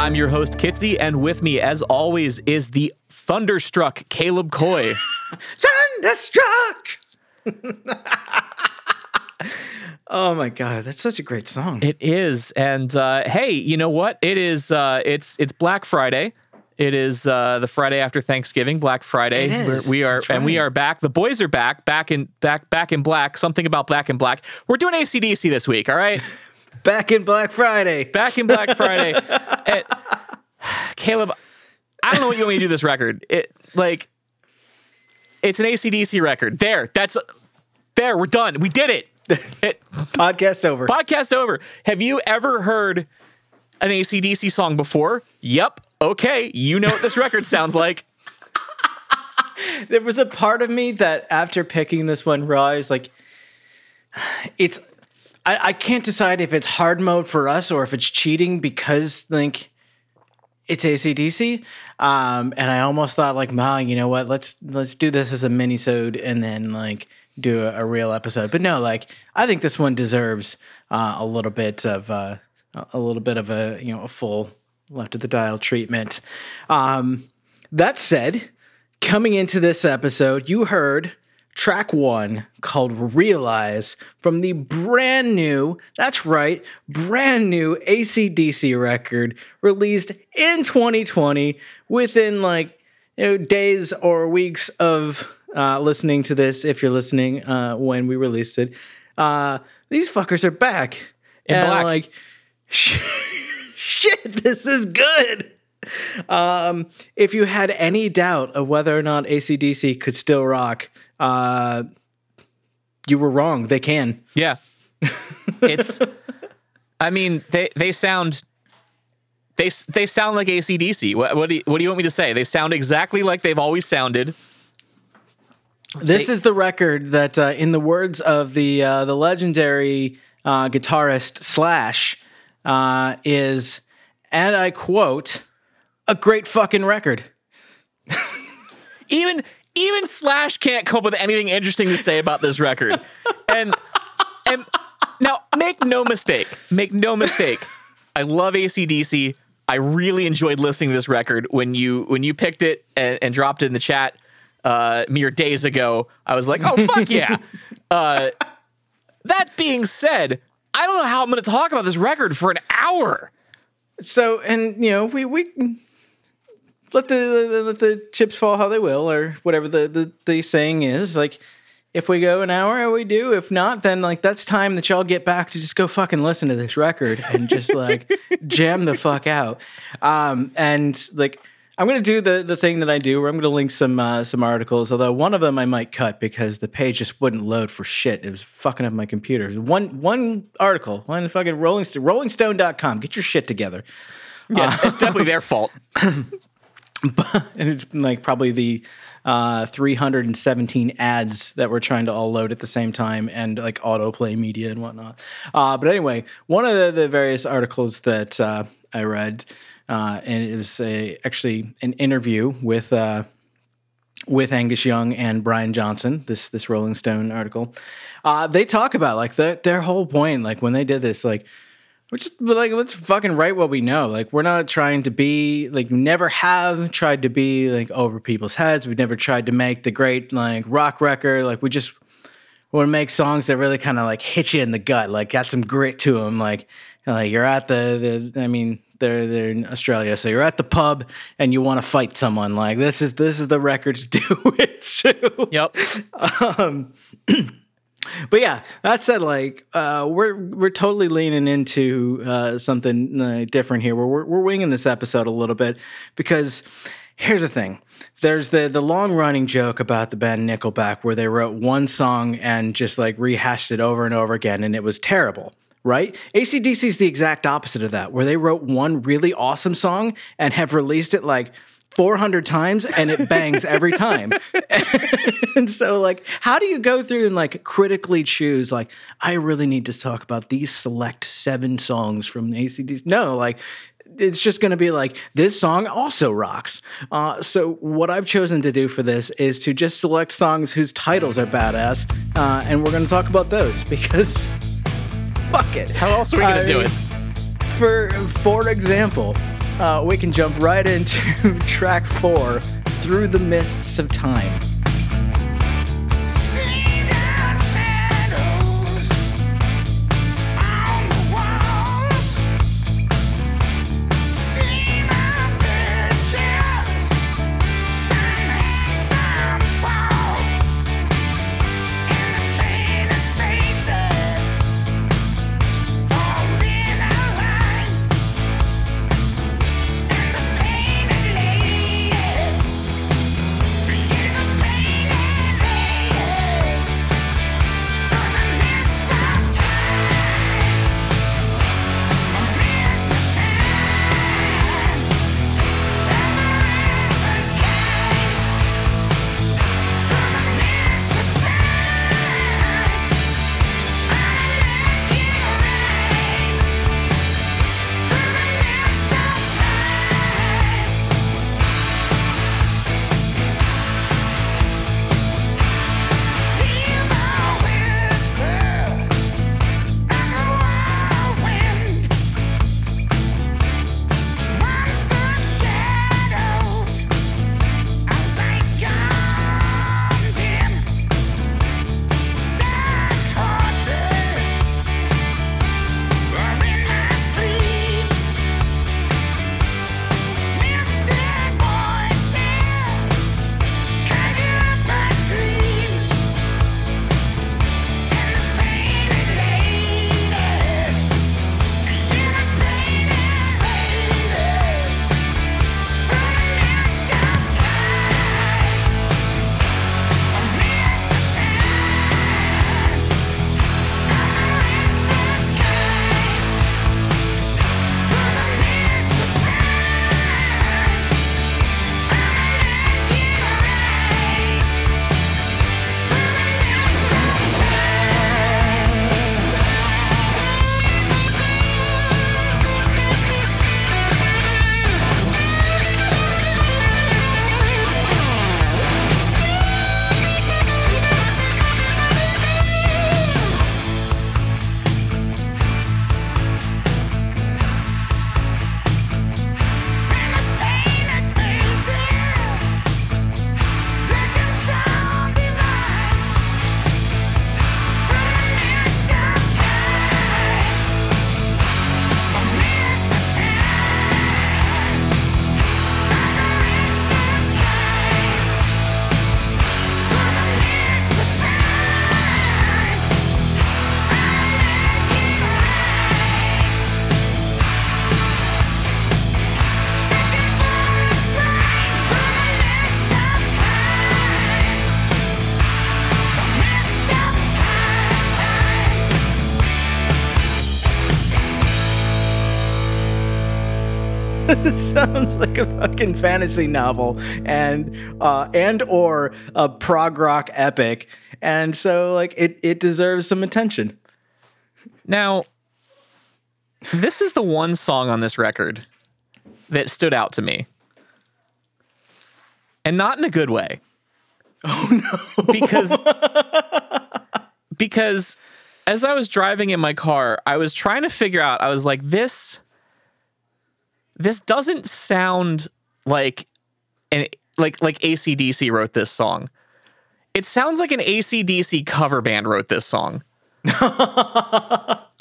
I'm your host, Kitsy, and with me, as always, is the thunderstruck Caleb Coy. Thunderstruck! oh my god, that's such a great song. It is, and uh, hey, you know what? It is. Uh, it's it's Black Friday. It is uh, the Friday after Thanksgiving, Black Friday. It is. We're, we are, and we are back. The boys are back, back in back back in black. Something about black and black. We're doing ACDC this week. All right. Back in Black Friday. back in Black Friday. And- Caleb, I don't know what you want me to do this record. It like it's an ACDC record. There, that's there. We're done. We did it. it Podcast over. podcast over. Have you ever heard an ACDC song before? Yep. Okay. You know what this record sounds like. there was a part of me that after picking this one realized like it's I, I can't decide if it's hard mode for us or if it's cheating because like it's ACDC. Um, and I almost thought like, Ma, you know what? Let's let's do this as a mini-sode and then like do a, a real episode. But no, like I think this one deserves uh, a little bit of uh, a little bit of a you know a full left of the dial treatment. Um, that said, coming into this episode, you heard track one called Realize from the brand new, that's right, brand new ACDC record released in 2020 within like you know, days or weeks of uh, listening to this, if you're listening uh, when we released it. Uh, these fuckers are back. In and black. like, shit, this is good. Um, if you had any doubt of whether or not ACDC could still rock, uh, you were wrong. They can. Yeah. It's I mean, they they sound they they sound like ACDC. What, what do you, what do you want me to say? They sound exactly like they've always sounded. This is the record that, uh, in the words of the uh, the legendary uh, guitarist Slash, uh, is, and I quote, a great fucking record. even even Slash can't come up with anything interesting to say about this record. And and now make no mistake, make no mistake. I love ACDC. I really enjoyed listening to this record when you when you picked it and, and dropped it in the chat uh, mere days ago. I was like, oh fuck yeah. Uh, that being said, I don't know how I'm going to talk about this record for an hour. So, and you know, we we let the let the chips fall how they will, or whatever the the, the saying is. Like, if we go an hour, we do. If not, then like that's time that y'all get back to just go fucking listen to this record and just like jam the fuck out. Um, and like. I'm gonna do the, the thing that I do, where I'm gonna link some uh, some articles. Although one of them I might cut because the page just wouldn't load for shit. It was fucking up my computer. One one article, one fucking Rolling Stone, RollingStone.com. Get your shit together. Yeah, it's, it's definitely their fault. and it's like probably the uh, 317 ads that we're trying to all load at the same time and like autoplay media and whatnot. Uh, but anyway, one of the, the various articles that uh, I read, uh, and it was a, actually an interview with uh, with Angus Young and Brian Johnson. This this Rolling Stone article, uh, they talk about like the, their whole point, like when they did this, like we're just like let's fucking write what we know. Like we're not trying to be like never have tried to be like over people's heads. We've never tried to make the great like rock record. Like we just want to make songs that really kind of like hit you in the gut. Like got some grit to them. Like like you're at the, the I mean they're they're in Australia, so you're at the pub and you want to fight someone. Like this is this is the record to do it to. Yep. Um, but yeah, that said, like uh, we're we're totally leaning into uh, something uh, different here. We're, we're we're winging this episode a little bit because here's the thing: there's the the long running joke about the band Nickelback where they wrote one song and just like rehashed it over and over again, and it was terrible. Right? ACDC is the exact opposite of that, where they wrote one really awesome song and have released it like 400 times and it bangs every time. and so like how do you go through and like critically choose like I really need to talk about these select 7 songs from ACDC? No, like it's just going to be like this song also rocks. Uh, so what I've chosen to do for this is to just select songs whose titles are badass, uh, and we're going to talk about those because fuck it. How else are we gonna do it? for for example, uh, we can jump right into track four, "Through the Mists of Time." sounds like a fucking fantasy novel and uh, and or a prog rock epic, and so like it it deserves some attention. Now, this is the one song on this record that stood out to me, and not in a good way. Oh no! because because as I was driving in my car, I was trying to figure out. I was like, this this doesn't sound like an like like ACDC wrote this song. It sounds like an ACDC cover band wrote this song.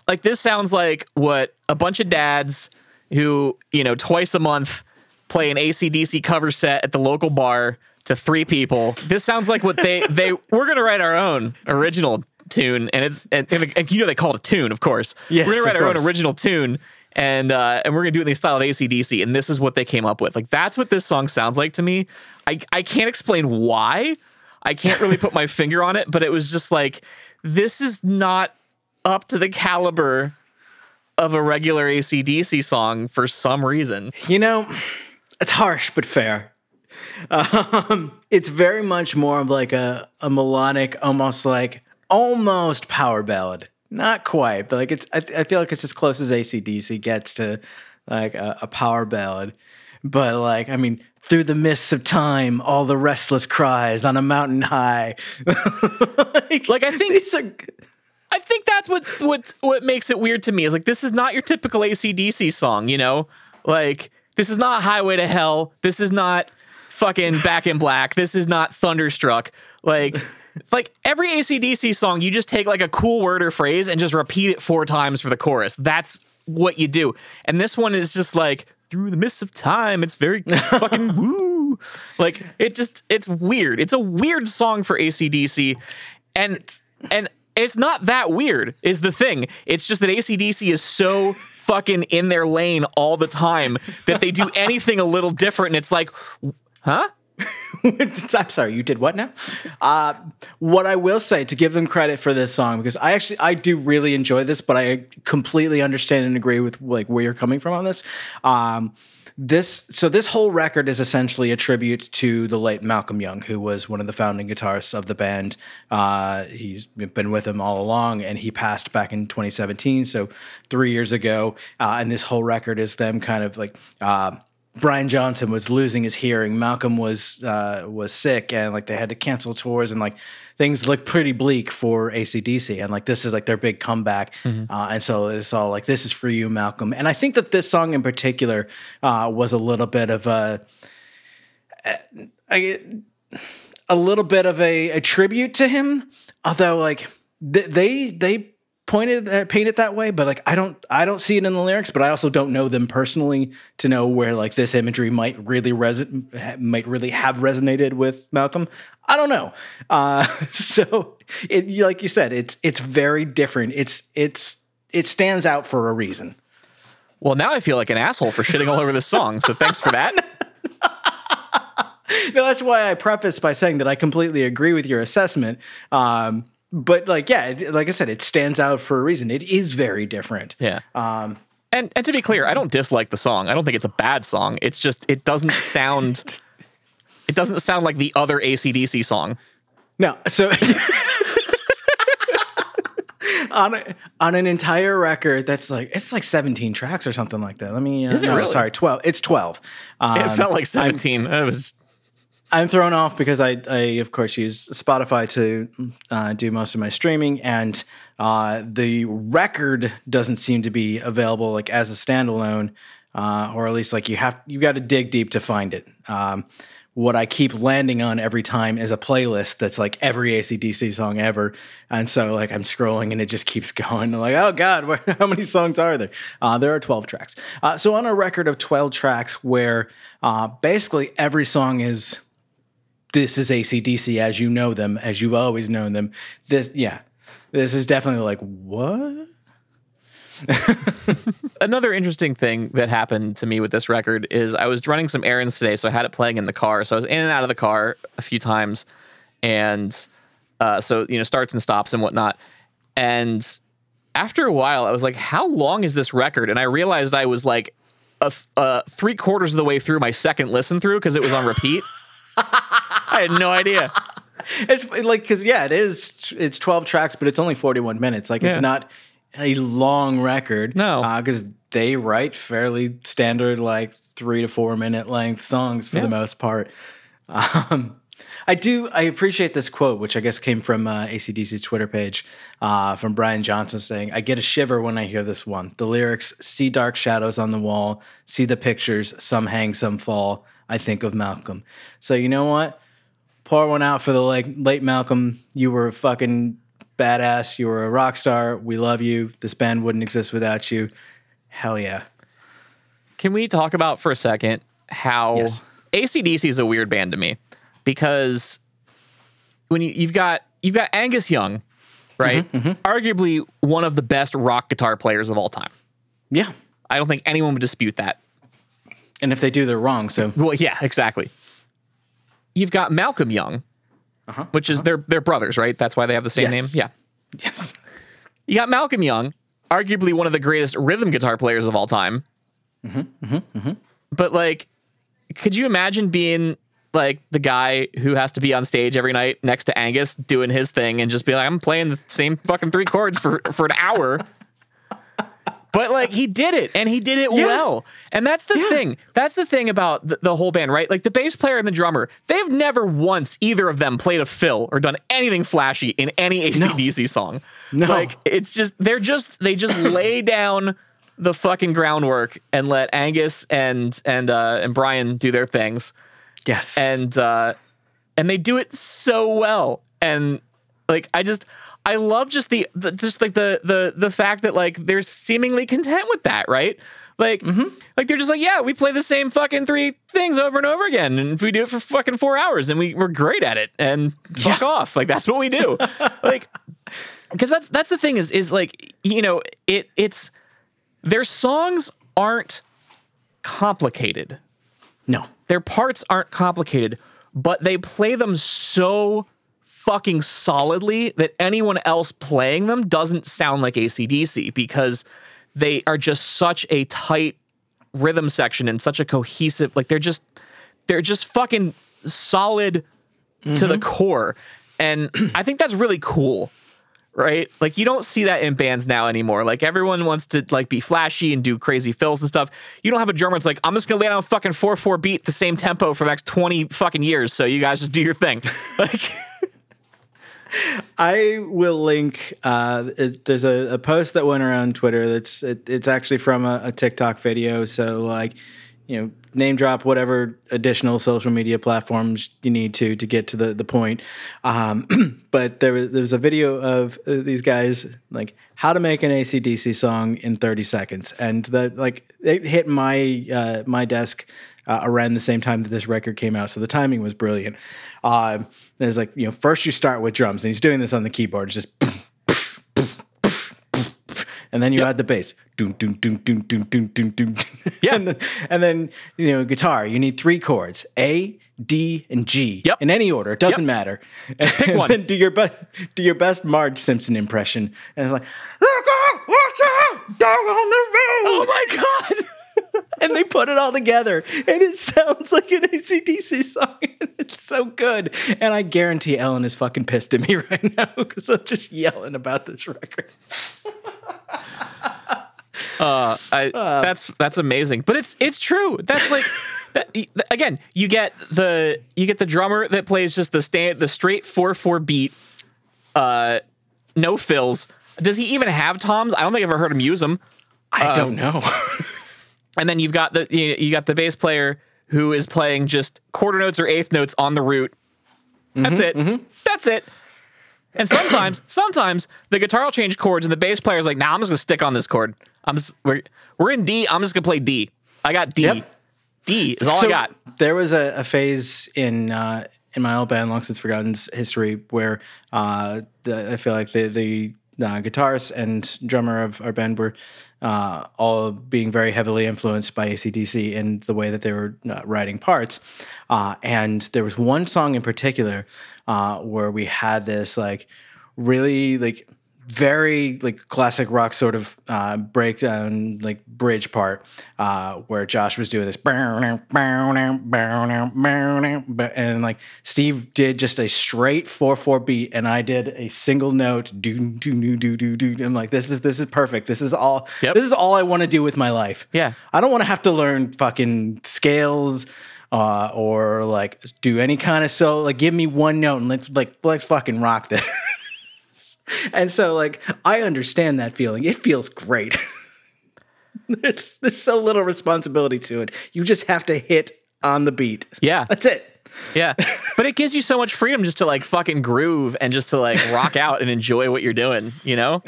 like this sounds like what a bunch of dads who, you know, twice a month play an ACDC cover set at the local bar to three people. This sounds like what they they we're gonna write our own original tune, and it's and, and you know they call it a tune, of course. Yes, we're gonna write our course. own original tune, and uh, and we're gonna do it in the style of ACDC, and this is what they came up with. Like that's what this song sounds like to me. I I can't explain why. I can't really put my finger on it, but it was just like this is not up to the caliber of a regular ACDC song for some reason. You know, it's harsh but fair. Um, it's very much more of like a, a melodic, almost like almost power ballad. Not quite, but like it's. I, I feel like it's as close as ACDC gets to like a, a power ballad. But like, I mean, through the mists of time, all the restless cries on a mountain high. like, Like, I think- these are. I think that's what what what makes it weird to me is like this is not your typical ACDC song, you know? Like this is not Highway to Hell. This is not fucking Back in Black. This is not Thunderstruck. Like like every ACDC song, you just take like a cool word or phrase and just repeat it four times for the chorus. That's what you do. And this one is just like through the mists of time. It's very fucking woo. Like it just it's weird. It's a weird song for ACDC. And and it's not that weird, is the thing. It's just that ACDC is so fucking in their lane all the time that they do anything a little different and it's like, huh? I'm sorry, you did what now? Uh, what I will say to give them credit for this song because I actually I do really enjoy this, but I completely understand and agree with like where you're coming from on this. Um, this so this whole record is essentially a tribute to the late Malcolm Young, who was one of the founding guitarists of the band. Uh, he's been with them all along, and he passed back in 2017, so three years ago. Uh, and this whole record is them kind of like. Uh, Brian Johnson was losing his hearing. Malcolm was uh, was sick, and like they had to cancel tours, and like things looked pretty bleak for ACDC. And like this is like their big comeback, mm-hmm. uh, and so it's all like this is for you, Malcolm. And I think that this song in particular uh, was a little bit of a, a, a little bit of a, a tribute to him. Although like they they pointed uh, painted that way but like i don't i don't see it in the lyrics but i also don't know them personally to know where like this imagery might really reson might really have resonated with malcolm. I don't know. Uh so it like you said it's it's very different. It's it's it stands out for a reason. Well now i feel like an asshole for shitting all over this song so thanks for that. No that's why i preface by saying that i completely agree with your assessment. Um but like yeah like i said it stands out for a reason. It is very different. Yeah. Um and and to be clear i don't dislike the song. I don't think it's a bad song. It's just it doesn't sound it doesn't sound like the other acdc song. No so on a, on an entire record that's like it's like 17 tracks or something like that. Let me uh, is it no, really? sorry 12 it's 12 um, it felt like 17 I'm, it was I'm thrown off because I, I of course, use Spotify to uh, do most of my streaming, and uh, the record doesn't seem to be available like as a standalone, uh, or at least like you have you got to dig deep to find it. Um, what I keep landing on every time is a playlist that's like every ACDC song ever, and so like I'm scrolling and it just keeps going. I'm like, oh god, where, how many songs are there? Uh, there are 12 tracks. Uh, so on a record of 12 tracks, where uh, basically every song is this is ACDC as you know them, as you've always known them. This, yeah, this is definitely like, what? Another interesting thing that happened to me with this record is I was running some errands today, so I had it playing in the car. So I was in and out of the car a few times, and uh, so you know starts and stops and whatnot. And after a while, I was like, "How long is this record?" And I realized I was like a, uh, three quarters of the way through my second listen through because it was on repeat. I had no idea. It's like because yeah, it is. It's twelve tracks, but it's only forty-one minutes. Like yeah. it's not a long record. No, because uh, they write fairly standard, like three to four minute length songs for yeah. the most part. Um, I do. I appreciate this quote, which I guess came from uh, ACDC's Twitter page, uh, from Brian Johnson saying, "I get a shiver when I hear this one. The lyrics: See dark shadows on the wall. See the pictures. Some hang, some fall. I think of Malcolm. So you know what? Pour one out for the like late Malcolm. You were a fucking badass. You were a rock star. We love you. This band wouldn't exist without you. Hell yeah. Can we talk about for a second how yes. ACDC is a weird band to me? Because when you, you've got you've got Angus Young, right? Mm-hmm, mm-hmm. Arguably one of the best rock guitar players of all time. Yeah. I don't think anyone would dispute that. And if they do, they're wrong. So well, yeah, exactly. You've got Malcolm Young, uh-huh, which is uh-huh. their their brothers, right? That's why they have the same yes. name. Yeah. Yes. You got Malcolm Young, arguably one of the greatest rhythm guitar players of all time. Mm-hmm, mm-hmm, mm-hmm. But like, could you imagine being like the guy who has to be on stage every night next to Angus doing his thing and just be like, I'm playing the same fucking three chords for for an hour. But like he did it and he did it Yeah. well. And that's the Yeah. thing. That's the thing about the, the whole band, right? Like the bass player and the drummer, they've never once either of them played a fill or done anything flashy in any ACDC song. No. Like it's just they're just they just lay down the fucking groundwork and let Angus and and uh and Brian do their things Yes. and uh and they do it so well and like i just i love just the, the just like the the the fact that like they're seemingly content with that right? Like mm-hmm. like they're just like yeah we play the same fucking three things over and over again and if we do it for fucking four hours and we, we're great at it and fuck Yeah. off. Like that's what we do. Like because that's that's the thing is is like you know it it's their songs aren't complicated. No. their parts aren't complicated, but they play them so fucking solidly that anyone else playing them doesn't sound like ACDC because they are just such a tight rhythm section and such a cohesive like they're just they're just fucking solid to the mm-hmm. core. And I think that's really cool. Right? Like you don't see that in bands now anymore. Like everyone wants to like be flashy and do crazy fills and stuff. You don't have a drummer that's like, I'm just gonna lay down a fucking 4-4 beat the same tempo for the next 20 fucking years. So you guys just do your thing. Like I will link. Uh, it, there's a, a post that went around Twitter. That's it, it's actually from a, a TikTok video. So like, you know, name drop whatever additional social media platforms you need to to get to the the point. Um, but there was there was a video of uh, these guys like how to make an ACDC song in 30 seconds, and that like it hit my uh, my desk uh, around the same time that this record came out. So the timing was brilliant. Um, there's like, you know, first you start with drums, and he's doing this on the keyboard, just. And then you add the bass, doom, doom, doom, doom, doom, doom, doom, doom. Yeah. and, then, and then you know guitar. You need three chords: A, D, and G. Yep. In any order, it doesn't Yep. matter. pick And one. then do your best. Do your best Marge Simpson impression, and it's like, "Look out, watch out, dog on the road." Oh my god! and they put it all together and it sounds like an ACDC song. It's so good. And I guarantee Ellen is fucking pissed at me right now because I'm just yelling about this record. Uh, I, Uh. that's that's amazing, but it's it's true. That's like that, again, you get the you get the drummer that plays just the stand the straight four four beat, uh, no fills. Does he even have toms? I don't think I've ever heard him use them. I don't know. And then you've got the you, you got the bass player who is playing just quarter notes or eighth notes on the root. That's it. That's it. And sometimes, sometimes the guitar will change chords, and the bass player is like, "Nah, I'm just gonna stick on this chord. I'm just we're we're in D. I'm just gonna play D. I got D. Yep. D is all I got. There was a, a phase in uh, in my old band, Long Since Forgotten's history, where uh, the, I feel like the the uh, guitarist and drummer of our band were uh, all being very heavily influenced by ACDC in the way that they were uh, writing parts. Uh, and there was one song in particular uh, where we had this like really like very like classic rock sort of uh, breakdown like bridge part uh, where Josh was doing this and like Steve did just a straight four four beat and I did a single note do do do do do do I'm like this is this is perfect this is all Yep. this is all I want to do with my life Yeah. I don't want to have to learn fucking scales uh, or like do any kind of so like give me one note and let's like let's fucking rock this. and so like I understand that feeling. It feels great. there's there's so little responsibility to it. You just have to hit on the beat. Yeah. That's it. Yeah. But it gives you so much freedom just to like fucking groove and just to like rock out and enjoy what you're doing, you know?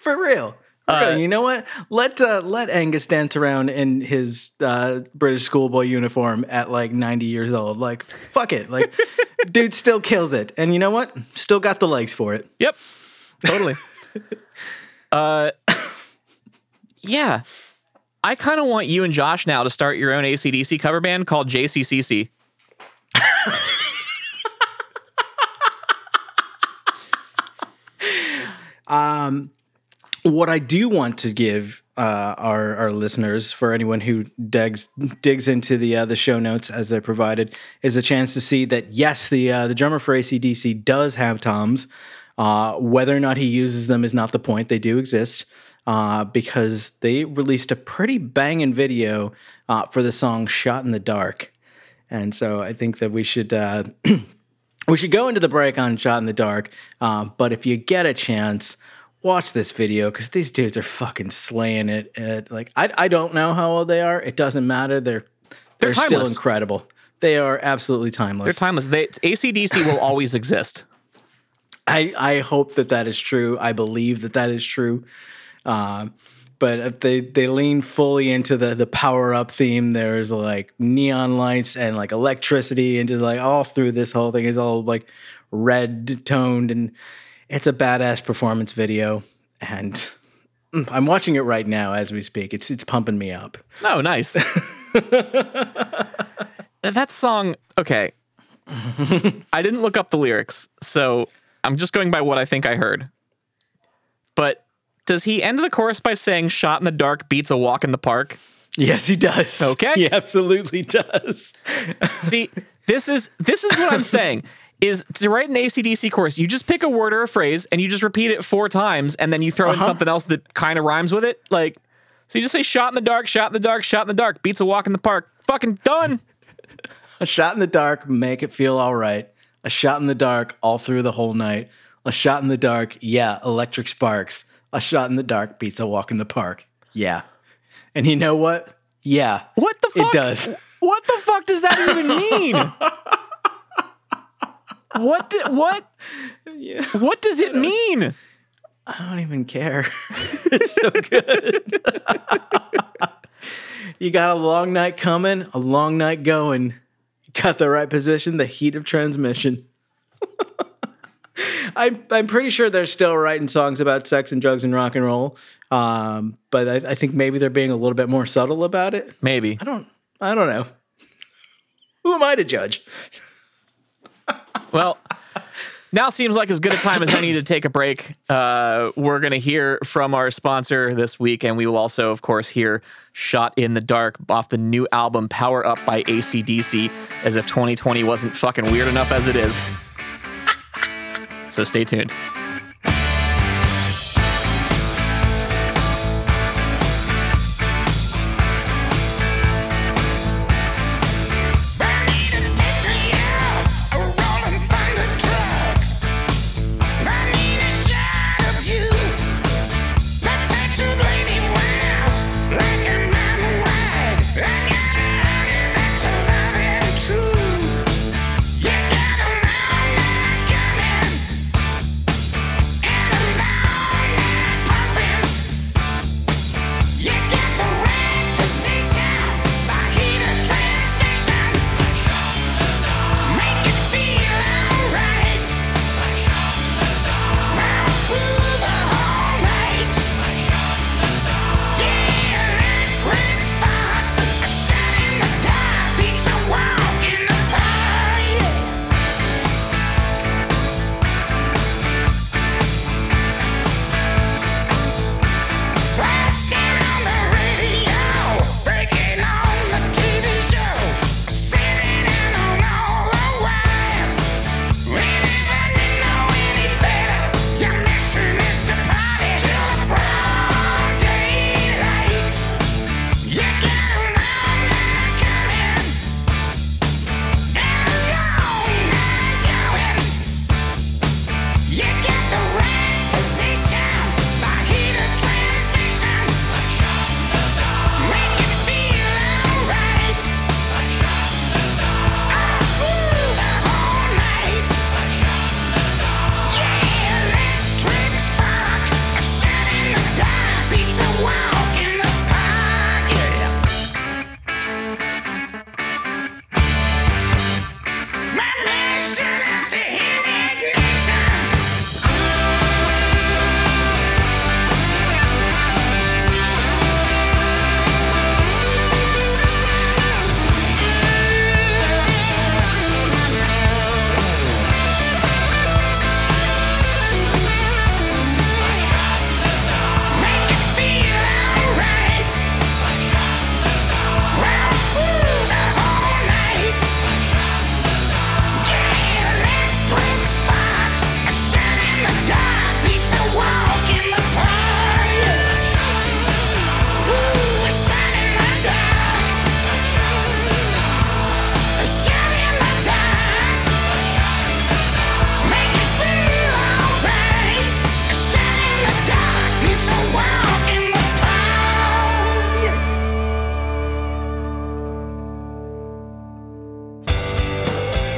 For real. For Uh, you know what? Let uh, let Angus dance around in his uh, British schoolboy uniform at like 90 years old. Like, fuck it. Like, dude still kills it. And you know what? Still got the legs for it. Yep. Totally. uh Yeah. I kind of want you and Josh now to start your own ACDC cover band called JCCC. What I do want to give uh, our our listeners, for anyone who digs digs into the uh, the show notes as they're provided, is a chance to see that yes, the uh, the drummer for ACDC does have toms. Uh, whether or not he uses them is not the point. They do exist uh, because they released a pretty banging video uh, for the song "Shot in the Dark," and so I think that we should. We should go into the break on Shot in the Dark, but if you get a chance, watch this video because these dudes are fucking slaying it. At, like I, I don't know how old they are. It doesn't matter. They're they're, still incredible. They are absolutely timeless. They're timeless. They, ACDC will always exist. I, I hope that that is true. I believe that that is true. Um, but if they, they lean fully into the, the power up theme, there's like neon lights and like electricity, and just like all through this whole thing is all like red toned, and it's a badass performance video. And I'm watching it right now as we speak. It's it's pumping me up. Oh, nice. that song, okay. I didn't look up the lyrics, so I'm just going by what I think I heard. But does he end the chorus by saying shot in the dark beats a walk in the park? Yes, he does. Okay. He absolutely does. See, this is this is what I'm saying. Is to write an ACDC course, you just pick a word or a phrase and you just repeat it four times and then you throw in Uh-huh. something else that kind of rhymes with it. Like, so you just say shot in the dark, shot in the dark, shot in the dark, beats a walk in the park. Fucking done. A shot in the dark, make it feel all right. A shot in the dark, all through the whole night. A shot in the dark, yeah, electric sparks. A shot in the dark beats a walk in the park. Yeah. And you know what? Yeah. What the fuck? It does. What the fuck does that even mean? What di- what Yeah. what does it mean? I don't even care. it's so good. you got a long night coming, a long night going. You got the right position, the heat of transmission. I'm I'm pretty sure they're still writing songs about sex and drugs and rock and roll, um, but I, I think maybe they're being a little bit more subtle about it. Maybe. I don't I don't know. Who am I to judge? Well, now seems like as good a time as any to take a break. Uh, we're going to hear from our sponsor this week, and we will also, of course, hear Shot in the Dark off the new album Power Up by ACDC, as if 2020 wasn't fucking weird enough as it is. so stay tuned.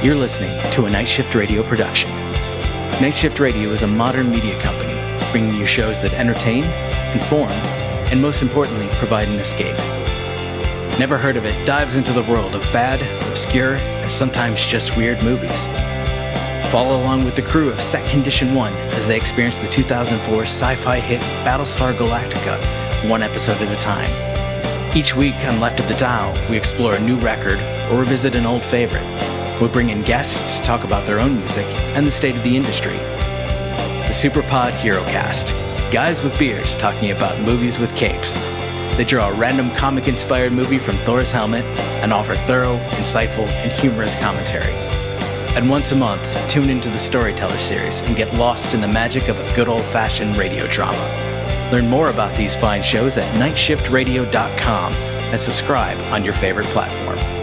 You're listening to a Night Shift Radio production. Night Shift Radio is a modern media company bringing you shows that entertain, inform, and most importantly, provide an escape. Never heard of it dives into the world of bad, obscure, and sometimes just weird movies. Follow along with the crew of Set Condition 1 as they experience the 2004 sci fi hit Battlestar Galactica, one episode at a time. Each week on Left of the Dial, we explore a new record or revisit an old favorite. We bring in guests to talk about their own music and the state of the industry. The Superpod Hero Cast, guys with beers talking about movies with capes. They draw a random comic inspired movie from Thor's helmet and offer thorough, insightful, and humorous commentary. And once a month, tune into the Storyteller series and get lost in the magic of a good old fashioned radio drama. Learn more about these fine shows at nightshiftradio.com and subscribe on your favorite platform.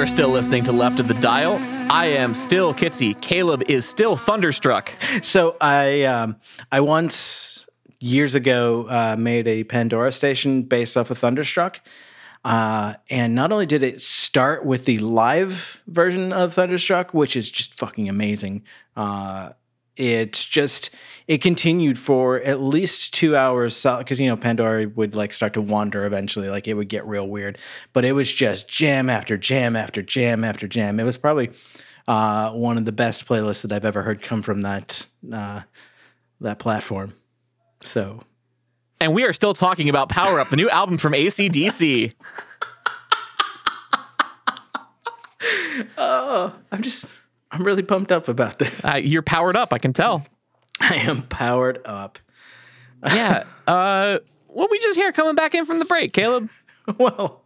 You're still listening to Left of the Dial. I am still Kitsy. Caleb is still thunderstruck. So I um, I once years ago uh, made a Pandora station based off of Thunderstruck. Uh, and not only did it start with the live version of Thunderstruck, which is just fucking amazing, uh, it's just it continued for at least two hours because you know Pandora would like start to wander eventually, like it would get real weird. But it was just jam after jam after jam after jam. It was probably uh, one of the best playlists that I've ever heard come from that uh, that platform. So And we are still talking about Power Up, the new album from ACDC. Oh, I'm just I'm really pumped up about this. Uh, you're powered up, I can tell. I am powered up. Yeah. Uh, what we just hear coming back in from the break, Caleb? Well,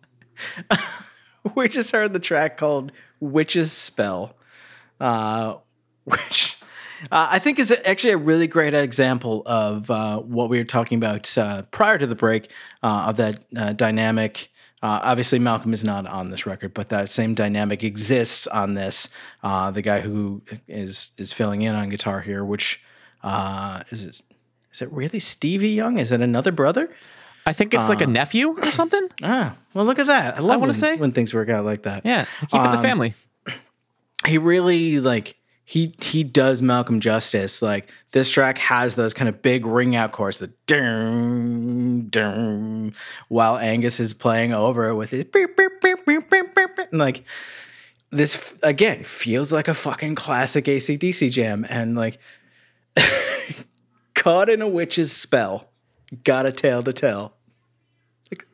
we just heard the track called "Witch's Spell," uh, which uh, I think is actually a really great example of uh, what we were talking about uh, prior to the break uh, of that uh, dynamic. Uh, obviously, Malcolm is not on this record, but that same dynamic exists on this. Uh, the guy who is is filling in on guitar here, which uh, is it, is it really Stevie Young? Is it another brother? I think it's like a nephew or something. Ah, well, look at that. I love wanna when, say- when things work out like that. Yeah. Keep it in the family. he really like he he does Malcolm justice. Like this track has those kind of big ring out chords, the ding ding, while Angus is playing over it with his beep, beep, beep, beep, beep, beep. And, like this again feels like a fucking classic ACDC jam, and like caught in a witch's spell, got a tale to tell. Like,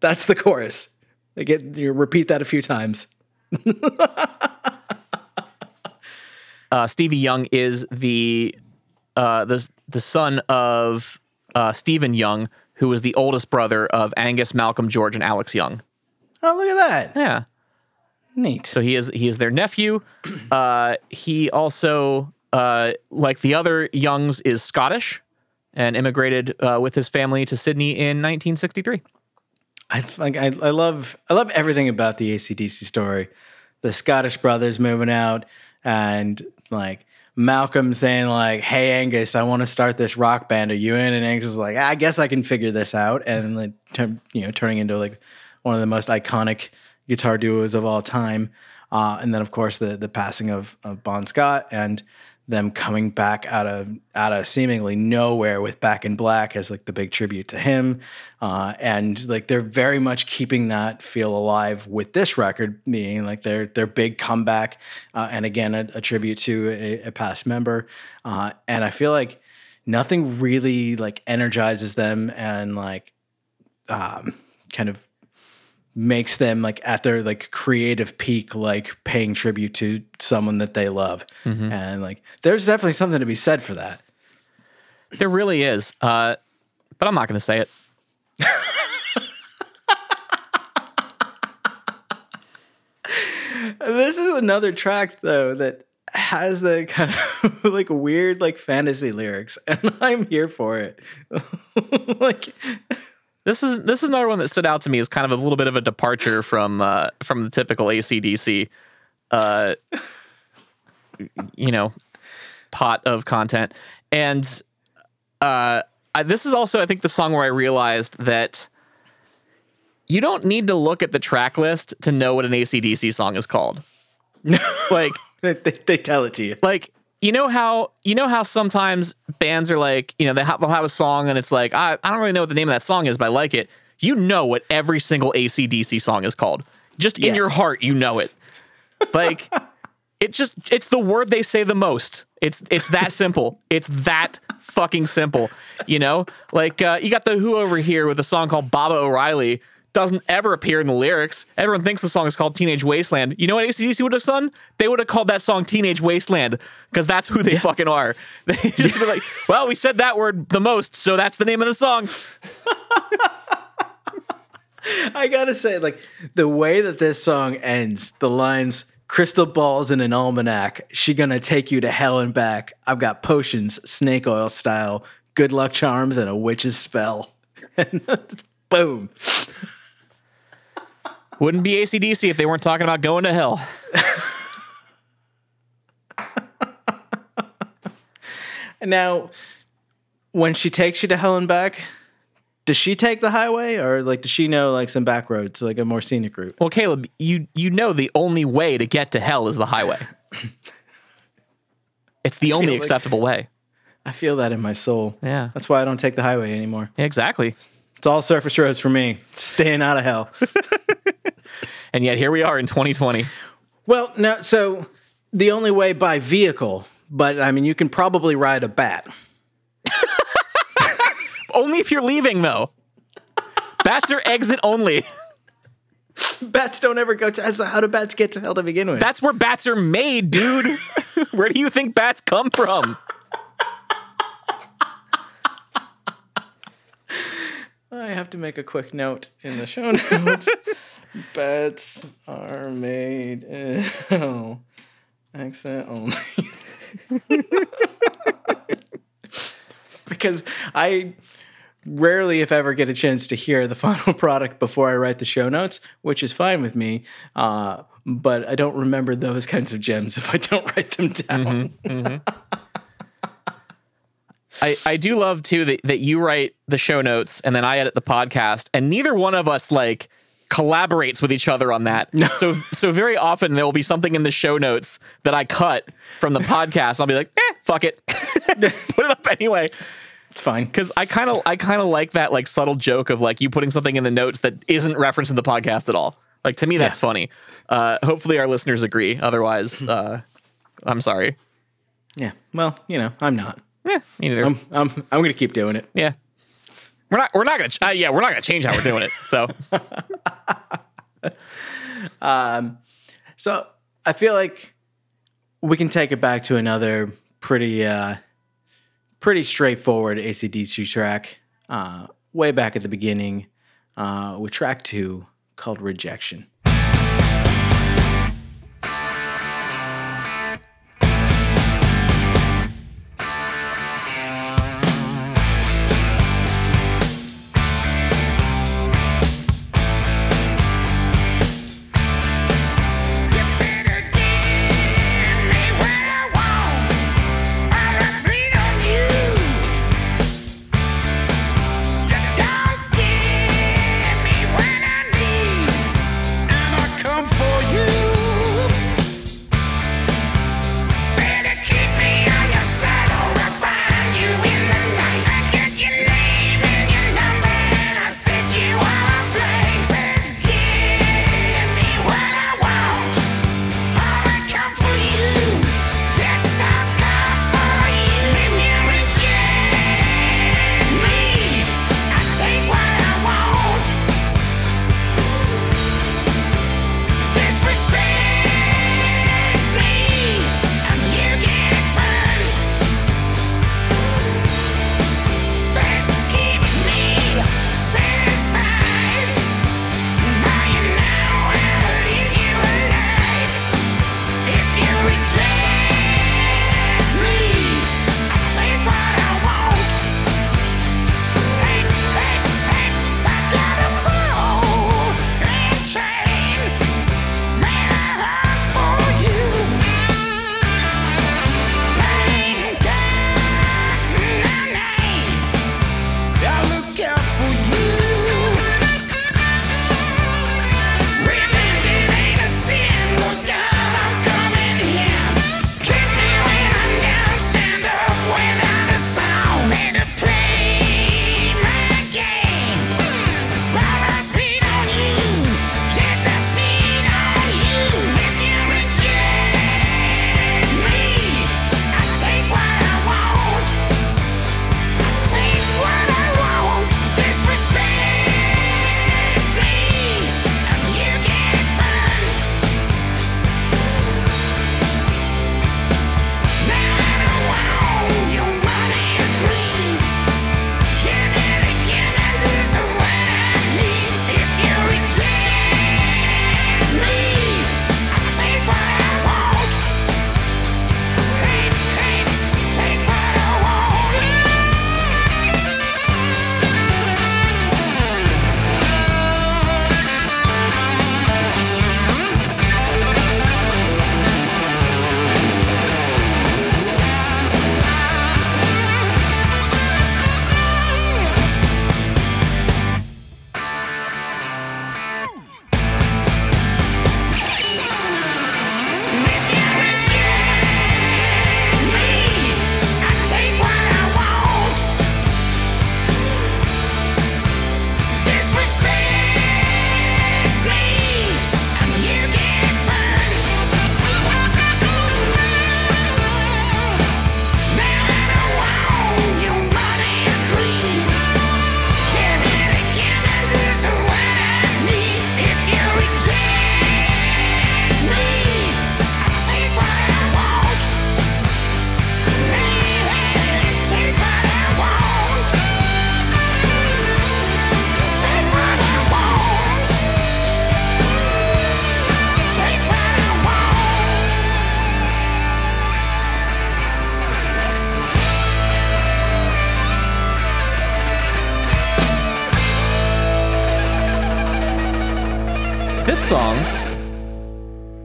that's the chorus. Like it, you repeat that a few times. Uh, Stevie Young is the uh, the the son of uh, Stephen Young, who was the oldest brother of Angus, Malcolm, George, and Alex Young. Oh, look at that. Yeah. Neat. So he is he is their nephew. Uh, he also, uh, like the other Youngs, is Scottish and immigrated uh, with his family to Sydney in 1963. I like I, I love I love everything about the ACDC story. The Scottish brothers moving out and like Malcolm saying like, "Hey Angus, I want to start this rock band. Are you in?" And Angus is like, "I guess I can figure this out." And like, you know, turning into like one of the most iconic guitar duos of all time. Uh, and then of course the the passing of, of Bon Scott and them coming back out of out of seemingly nowhere with Back in Black as like the big tribute to him, uh, and like they're very much keeping that feel alive with this record, being like their their big comeback, uh, and again a, a tribute to a, a past member, uh, and I feel like nothing really like energizes them and like um, kind of makes them like at their like creative peak like paying tribute to someone that they love. And like there's definitely something to be said for that. There really is, uh, but I'm not going to say it. this is another track though that has the kind of like weird like fantasy lyrics and i'm here for it. Like This is this is another one that stood out to me as kind of a little bit of a departure from uh, from the typical ACDC, uh, you know, pot of content. And uh, I, this is also, I think, the song where I realized that you don't need to look at the track list to know what an ACDC song is called. like, they, they, they tell it to you like you know how you know how sometimes bands are like you know they have, they'll have a song and it's like I, I don't really know what the name of that song is but I like it. You know what every single ACDC song is called. Just in Yes. your heart you know it. Like it's just it's the word they say the most. It's it's that simple. It's that fucking simple you know? Like uh, you got the Who over here with a song called Baba O'Riley doesn't ever appear in the lyrics. Everyone thinks the song is called Teenage Wasteland. You know what ACDC would have done? They would have called that song Teenage Wasteland because that's who they fucking are. They just be like, well, we said that word the most, so that's the name of the song. I gotta say, like the way that this song ends, the lines "Crystal balls in an almanac," she gonna take you to hell and back. I've got potions, snake oil style, good luck charms, and a witch's spell. And boom. Wouldn't be ACDC if they weren't talking about going to hell. Now, when she takes you to hell and back, does she take the highway or like does she know like some back roads, like a more scenic route? Well, Caleb, you you know the only way to get to hell is the highway. it's the only like- acceptable way. I feel that in my soul. Yeah. That's why I don't take the highway anymore. Yeah, exactly. It's all surface roads for me. Staying out of hell. And yet here we are in 2020. well, no, so the only way by vehicle, but I mean, you can probably ride a bat. Only if you're leaving though. Bats are exit only. Bats don't ever go to. So how do bats get to hell to begin with? That's where bats are made, dude. where do you think bats come from? I have to make a quick note in the show notes. Bats are made in. Exit only. because I rarely, if ever, get a chance to hear the final product before I write the show notes, which is fine with me. Uh, but I don't remember those kinds of gems if I don't write them down. I, I do love too that, that you write the show notes and then I edit the podcast, and neither one of us like collaborates with each other on that. So so very often there will be something in the show notes that I cut from the podcast. I'll be like, eh, fuck it. Just put it up anyway. It's fine. Because I kind of I kind of like that like subtle joke of like you putting something in the notes that isn't referenced in the podcast at all. Like to me, that's Yeah. funny. Uh, hopefully our listeners agree. Otherwise, uh, I'm sorry. Yeah. Well, you know, I'm not. Yeah, me neither. I'm I'm I'm gonna keep doing it. Yeah. We're not we're not gonna ch- uh, yeah, we're not gonna change how we're doing it. So um, So I feel like we can take it back to another pretty uh pretty straightforward ACDC track. Uh way back at the beginning, uh with track two called Rejection.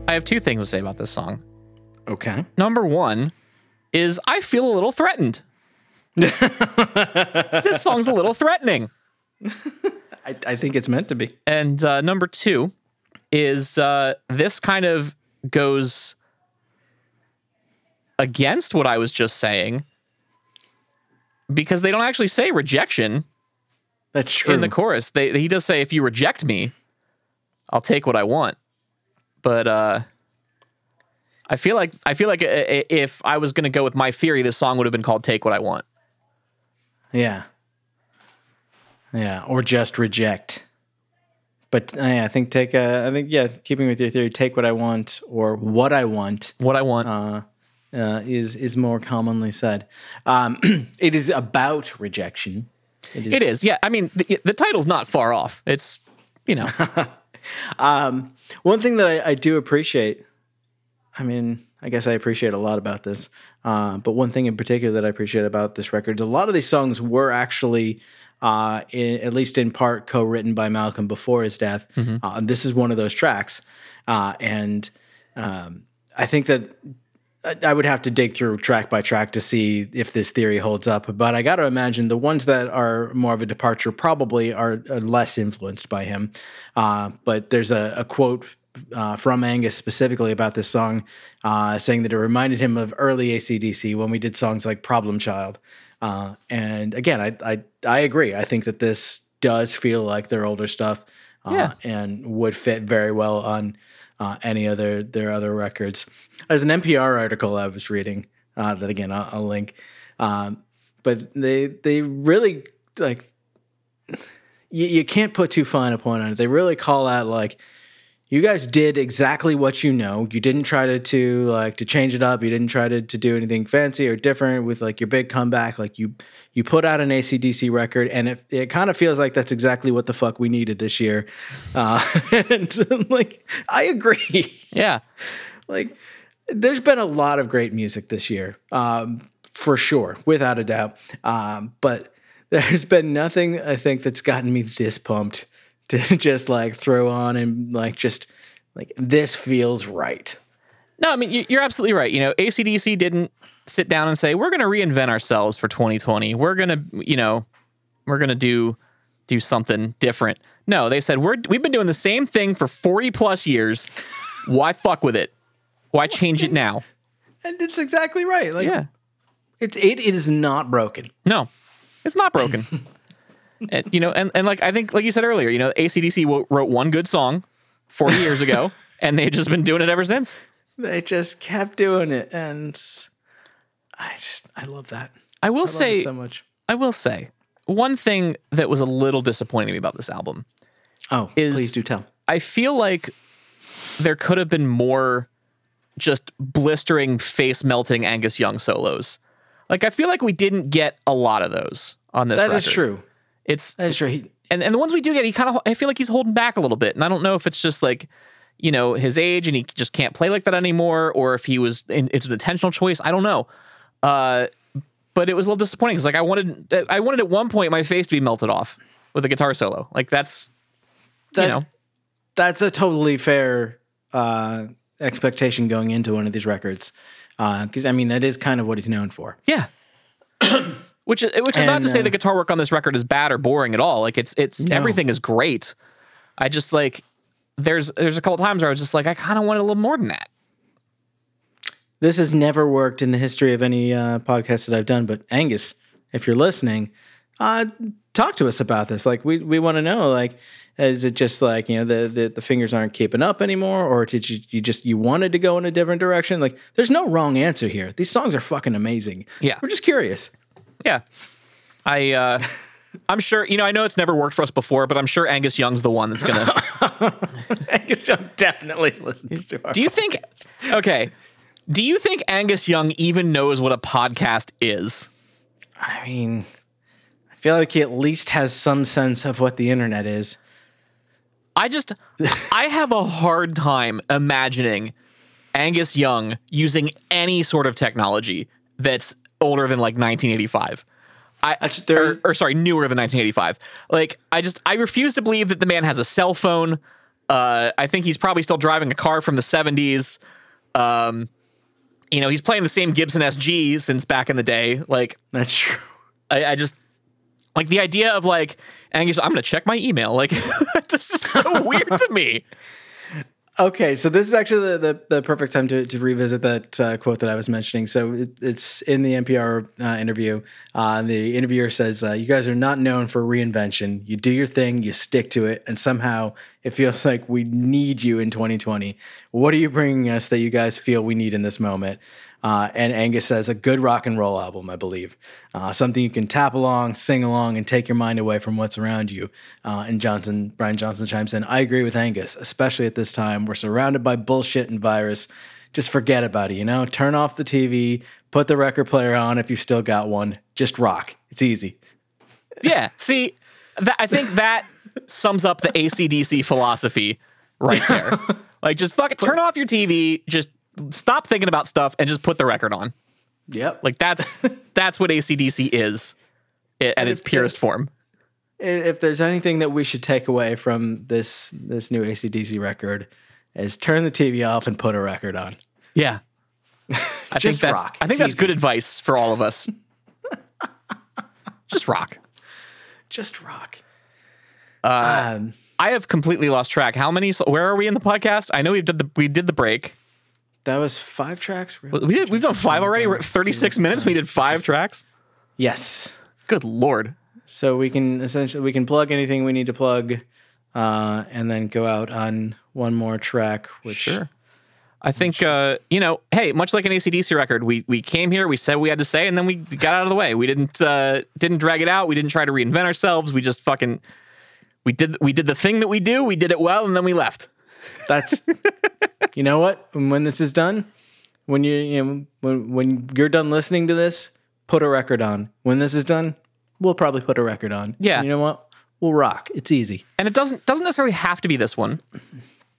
I have two things to say about this song. Okay. Number one is I feel a little threatened. this song's a little threatening. I, I think it's meant to be. And uh, number two is uh, this kind of goes against what I was just saying because they don't actually say rejection That's true. in the chorus. They he does say if you reject me, I'll take what I want. But uh I feel like I feel like uh, uh, if I was going to go with my theory, this song would have been called "Take What I Want." yeah. Yeah. Or just reject. But uh, I think take a, I think, yeah, keeping with your theory, take what I want or what I want What I want. uh, uh, is is more commonly said. Um, it is about rejection. It is, it is, yeah. I mean, the, the title's not far off. It's you know, One thing that I, I do appreciate, I mean, I guess I appreciate a lot about this, uh, but one thing in particular that I appreciate about this record is a lot of these songs were actually, uh, in, at least in part, co written by Malcolm before his death. Uh, and this is one of those tracks. Uh, and um, I think that I- would have to dig through track by track to see if this theory holds up. But I got to imagine the ones that are more of a departure probably are, are less influenced by him. Uh, but there's a, a quote uh, from Angus specifically about this song, uh, saying that it reminded him of early ACDC when we did songs like Problem Child. Uh, and again, I, I I agree. I think that this does feel like their older stuff, uh, Yeah. and would fit very well on uh, any other their other records. There's an NPR article I was reading uh, that again I'll, I'll link, um, but they they really like you, you can't put too fine a point on it. They really call out like you guys did exactly what you know. You didn't try to, to like to change it up. You didn't try to, to do anything fancy or different with like your big comeback. Like you you put out an ACDC record and it, it kind of feels like that's exactly what the fuck we needed this year. Uh, and like I agree. yeah. like there's been a lot of great music this year um, for sure without a doubt um, but there's been nothing i think that's gotten me this pumped to just like throw on and like just like this feels right No, I mean you- you're absolutely right. You know, ACDC didn't sit down and say we're going to reinvent ourselves for 2020. We're going to, you know, we're going to do do something different. No, they said we're we've been doing the same thing for 40 plus years. Why fuck with it? Why change it now? and it's exactly right like Yeah. it's it, it is not broken No, it's not broken. and, you know, and, and like I think, like you said earlier, you know, ACDC w- wrote one good song 40 years ago, and they've just been doing it ever since. they just kept doing it and i just i love that I will I say, so much I will say, one thing that was a little disappointing to me about this album. oh Is- please do tell I feel like there could have been more just blistering, face melting Angus Young solos. Like I feel like we didn't get a lot of those on this. That is record. true It's true he, and and the ones we do get, he kind of I feel like he's holding back a little bit, and I don't know if it's just like you know his age and he just can't play like that anymore, or if he was in, it's an intentional choice. I don't know. Uh, but it was a little disappointing because like I wanted I wanted at one point my face to be melted off with a guitar solo. Like that's that, you know that's a totally fair uh, expectation going into one of these records. Because I mean, that is kind of what he's known for. Yeah. which is which is not to say uh, the guitar work on this record is bad or boring at all. Like it's it's everything is great. I just like there's there's a couple times where I was just like I kind of wanted a little more than that. This has never worked in the history of any uh, podcast that I've done. But Angus, if you're listening, uh, talk to us about this. Like, we we want to know. Like, is it just like you know the, the the fingers aren't keeping up anymore, or did you you just you wanted to go in a different direction? Like, there's no wrong answer here. These songs are fucking amazing. Yeah. we're just curious. Yeah. I uh I'm sure you know I know it's never worked for us before, but I'm sure Angus Young's the one that's gonna Angus Young definitely listens to our. Do you think okay. Do you think Angus Young even knows what a podcast is? I mean, I feel like he at least has some sense of what the internet is. I just I have a hard time imagining Angus Young using any sort of technology that's older than like 1985. I or, or sorry, newer than 1985. Like I just I refuse to believe that the man has a cell phone Uh, I think he's probably still driving a car from the 70s. Um, you know, he's playing the same Gibson SG since back in the day. Like, That's true. I, I just like the idea of like Angus. I'm gonna check my email. Like, this is so weird to me. Okay, so this is actually the, the, the perfect time to, to revisit that uh, quote that I was mentioning. So it, it's in the NPR uh, interview. Uh, the interviewer says, uh, You guys are not known for reinvention. You do your thing, you stick to it, and somehow it feels like we need you in 2020. What are you bringing us that you guys feel we need in this moment? Uh, and Angus says, A good rock and roll album, I believe. Uh, something you can tap along, sing along, and take your mind away from what's around you. Uh, and Johnson, Brian Johnson chimes in, I agree with Angus, especially at this time. We're surrounded by bullshit and virus. Just forget about it, you know? Turn off the TV, put the record player on if you still got one. Just rock. It's easy. Yeah. See, that, I think that sums up the ACDC philosophy right there. like, just fuck it, turn off your TV, just stop thinking about stuff, and just put the record on. Yep. Like that's that's what ACDC is at its purest form. if there's anything that we should take away from this this new ACDC record, is turn the TV off and put a record on. Yeah. I think that's rock. I think It's that's easy. good advice for all of us. just rock. Just rock. Uh, um, I have completely lost track. How many? Where are we in the podcast? I know we did the we did the break. That was five tracks. We did, we've done five already. We're at thirty six minutes. We did five tracks. Yes. Good lord. So we can essentially we can plug anything we need to plug, uh, and then go out on one more track. Which Sure. I think uh, you know, hey, much like an ACDC record, we we came here, we said we had to say, and then we got out of the way. We didn't uh, didn't drag it out. We didn't try to reinvent ourselves. We just fucking we did we did the thing that we do. We did it well, and then we left. that's you know what when this is done, when you you know when when you're done listening to this, put a record on. When this is done, we'll probably put a record on. Yeah. You know what? We'll rock. It's easy. And it doesn't doesn't necessarily have to be this one.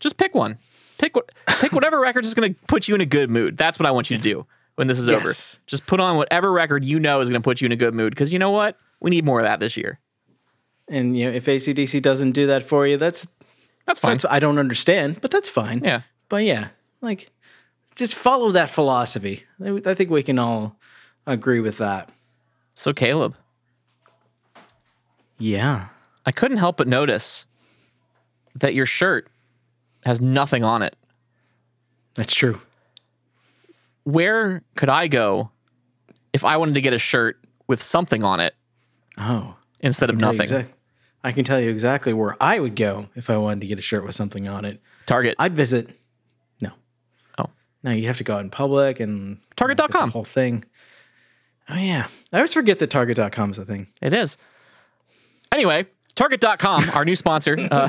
Just pick one. Pick what pick whatever record is going to put you in a good mood. That's what I want you to do when this is over. Just put on whatever record you know is going to put you in a good mood. Because you know what, we need more of that this year. And you know, if ACDC doesn't do that for you, that's That's fine. that's I don't understand, but that's fine. yeah. But yeah, like just follow that philosophy. I, I think we can all agree with that. So Caleb, Yeah. I couldn't help but notice that your shirt has nothing on it. That's true. Where could I go if I wanted to get a shirt with something on it Oh. instead of nothing? exac- I can tell you exactly where I would go if I wanted to get a shirt with something on it. Target. I'd visit. No. You have to go out in public and Target.com. whole thing. Oh yeah, I always forget that Target.com is a thing. It is. Anyway, Target.com, our new sponsor. Uh,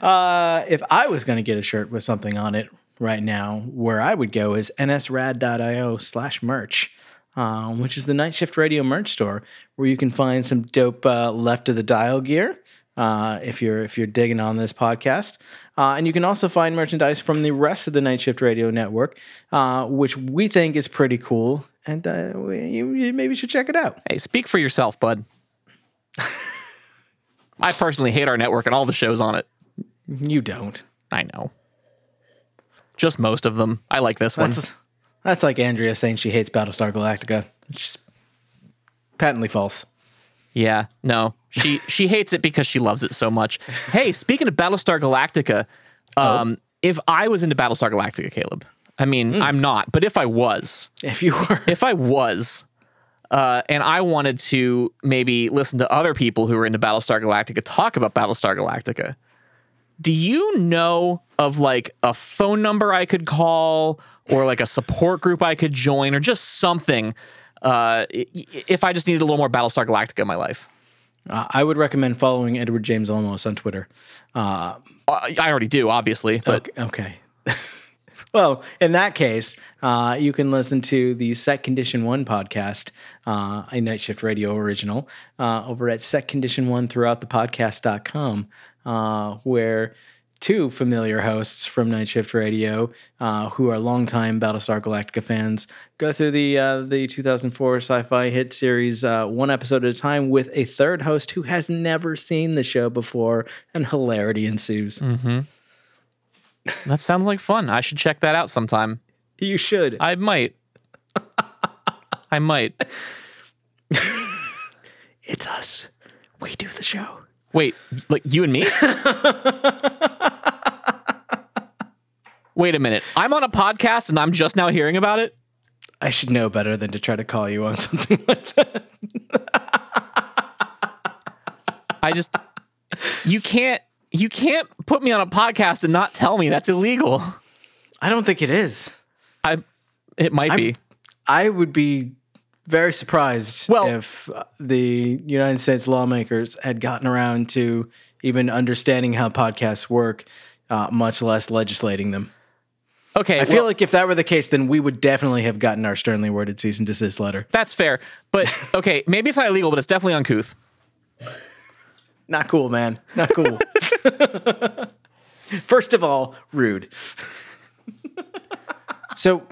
Uh, if I was going to get a shirt with something on it right now, where I would go is nsrad.io slash merch, um, which is the Night Shift Radio merch store, where you can find some dope uh, left of the dial gear. Uh, if you're if you're digging on this podcast, uh, and you can also find merchandise from the rest of the Night Shift Radio network, uh, which we think is pretty cool, and uh, we- you, you maybe should check it out. hey, speak for yourself, bud. I personally hate our network and all the shows on it. You don't. I know. Just most of them. I like this one. That's that's like Andrea saying she hates Battlestar Galactica. It's just patently false. Yeah, no. She she hates it because she loves it so much. Hey, speaking of Battlestar Galactica, um, if I was into Battlestar Galactica, Caleb, I mean, I'm not, but if I was, If you were, if I was, uh, and I wanted to maybe listen to other people who are into Battlestar Galactica talk about Battlestar Galactica, do you know of like a phone number I could call or like a support group I could join or just something uh, if I just needed a little more Battlestar Galactica in my life? uh, I would recommend following Edward James Olmos on Twitter. Uh, Uh, I already do, obviously, but okay. okay. well, in that case, uh, you can listen to the Set Condition One podcast, uh, a Night Shift Radio original, uh, over at Set Condition One throughout the podcast.com, uh, where two familiar hosts from Night Shift Radio, uh, who are longtime Battlestar Galactica fans, go through the uh, the 2004 sci-fi hit series uh, one episode at a time with a third host who has never seen the show before, and hilarity ensues. That sounds like fun. I should check that out sometime. You should. I might. I might. it's us. We do the show. Wait, like you and me? Wait a minute. I'm on a podcast and I'm just now hearing about it. I should know better than to try to call you on something like that. I just you can't you can't put me on a podcast and not tell me that's illegal. I don't think it is. I it might be. I would be very surprised Well- if uh, the United States lawmakers had gotten around to even understanding how podcasts work, uh, much less legislating them. Okay, I feel well, like if that were the case, then we would definitely have gotten our sternly worded cease and desist letter. that's fair. But okay, maybe it's not illegal, but it's definitely uncouth. Not cool, man. Not cool. First of all, rude. so,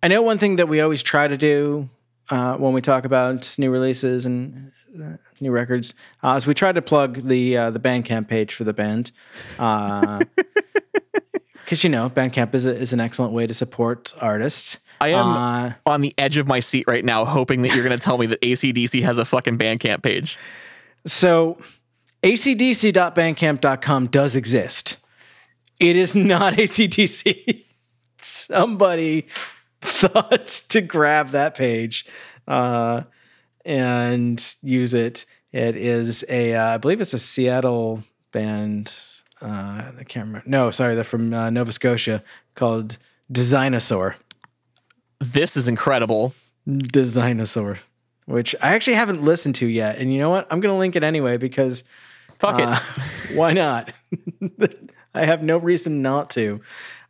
I know one thing that we always try to do uh, when we talk about new releases and uh, new records uh, we try to plug the uh, the Bandcamp page for the band. Because you know, Bandcamp is, a, is an excellent way to support artists. I am Uh, on the edge of my seat right now, hoping that you're going to tell me that ACDC has a fucking Bandcamp page. So, acdc.bandcamp.com does exist. It is not ACDC. Somebody thought to grab that page uh, and use it. It is a, uh, I believe it's a Seattle band. Uh, I can't remember. No, sorry, they're from uh, Nova Scotia called Designosaur. This is incredible. Designosaur, which I actually haven't listened to yet. And you know what? I'm going to link it anyway because Fuck uh, why not? I have no reason not to.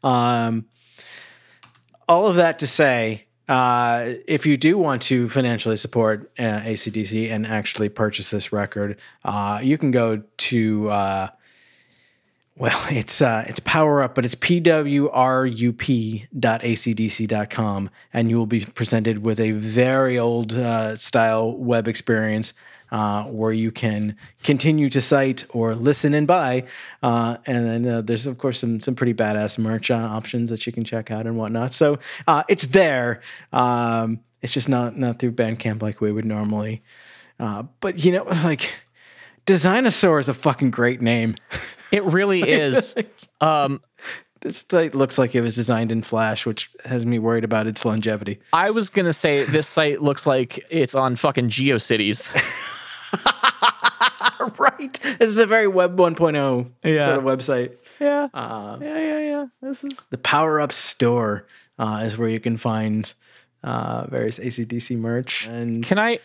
Um, all of that to say, uh, if you do want to financially support uh, ACDC and actually purchase this record, uh, you can go to. Uh, well, it's uh, it's power up, but it's pwrup.acdc.com, and you will be presented with a very old uh, style web experience uh, where you can continue to cite or listen and buy. Uh, and then uh, there's of course some some pretty badass merch uh, options that you can check out and whatnot. So uh, it's there. Um, it's just not not through Bandcamp like we would normally. Uh, but you know, like Designosaur is a fucking great name. It really is. Um, This site looks like it was designed in Flash, which has me worried about its longevity. I was going to say this site looks like it's on fucking GeoCities. right. This is a very Web 1.0 Yeah. sort of website. Yeah. Uh, yeah, yeah, yeah. This is the Power Up Store uh, is where you can find uh, various ACDC merch. And Can I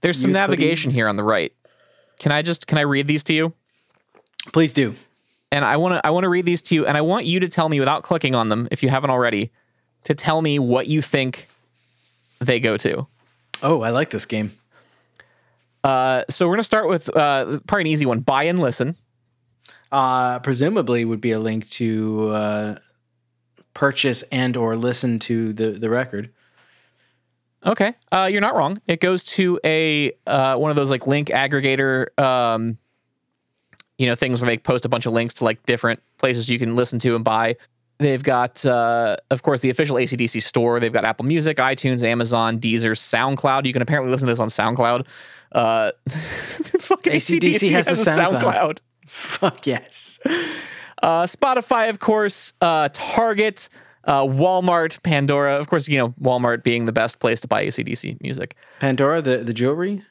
There's some navigation hoodies. here on the right. Can I just can I read these to you? please do. And I want to I want to read these to you and I want you to tell me without clicking on them if you haven't already to tell me what you think they go to. Oh, I like this game. Uh, so we're going to start with uh, probably an easy one. Buy and listen. Uh, presumably would be a link to uh, purchase and or listen to the, the record. Okay, uh, you're not wrong. It goes to a uh, one of those like link aggregator, um, you know, things where they post a bunch of links to like different places you can listen to and buy. They've got, uh, of course, the official ACDC store. They've got Apple Music, iTunes, Amazon, Deezer, SoundCloud. You can apparently listen to this on SoundCloud. Uh, fucking AC/DC has a SoundCloud. SoundCloud. Fuck yes. Uh, Spotify, of course, uh, Target, uh, Walmart, Pandora. Of course, you know, Walmart being the best place to buy ACDC music. Pandora, the, the jewelry,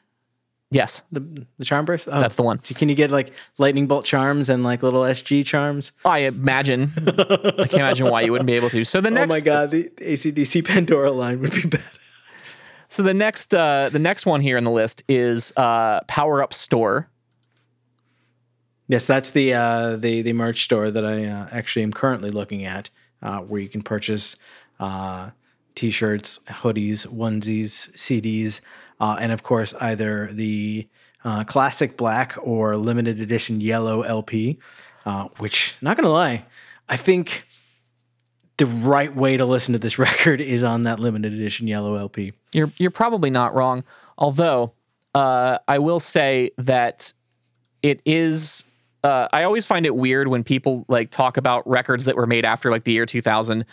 Yes, the, the charm burst. Oh, that's the one. Can you get like lightning bolt charms and like little SG charms? I imagine. I can't imagine why you wouldn't be able to. So the next, oh my god, the ACDC Pandora line would be bad. so the next, uh, the next one here in the list is uh, Power Up Store. Yes, that's the uh, the the merch store that I uh, actually am currently looking at, uh, where you can purchase uh, t-shirts, hoodies, onesies, CDs, uh, and of course either the uh, classic black or limited edition yellow LP. uh, which, not gonna lie, I think the right way to listen to this record is on that limited edition yellow LP. You're you're probably not wrong. Although uh, I will say that it is. Uh, I always find it weird when people like talk about records that were made after like the year 2000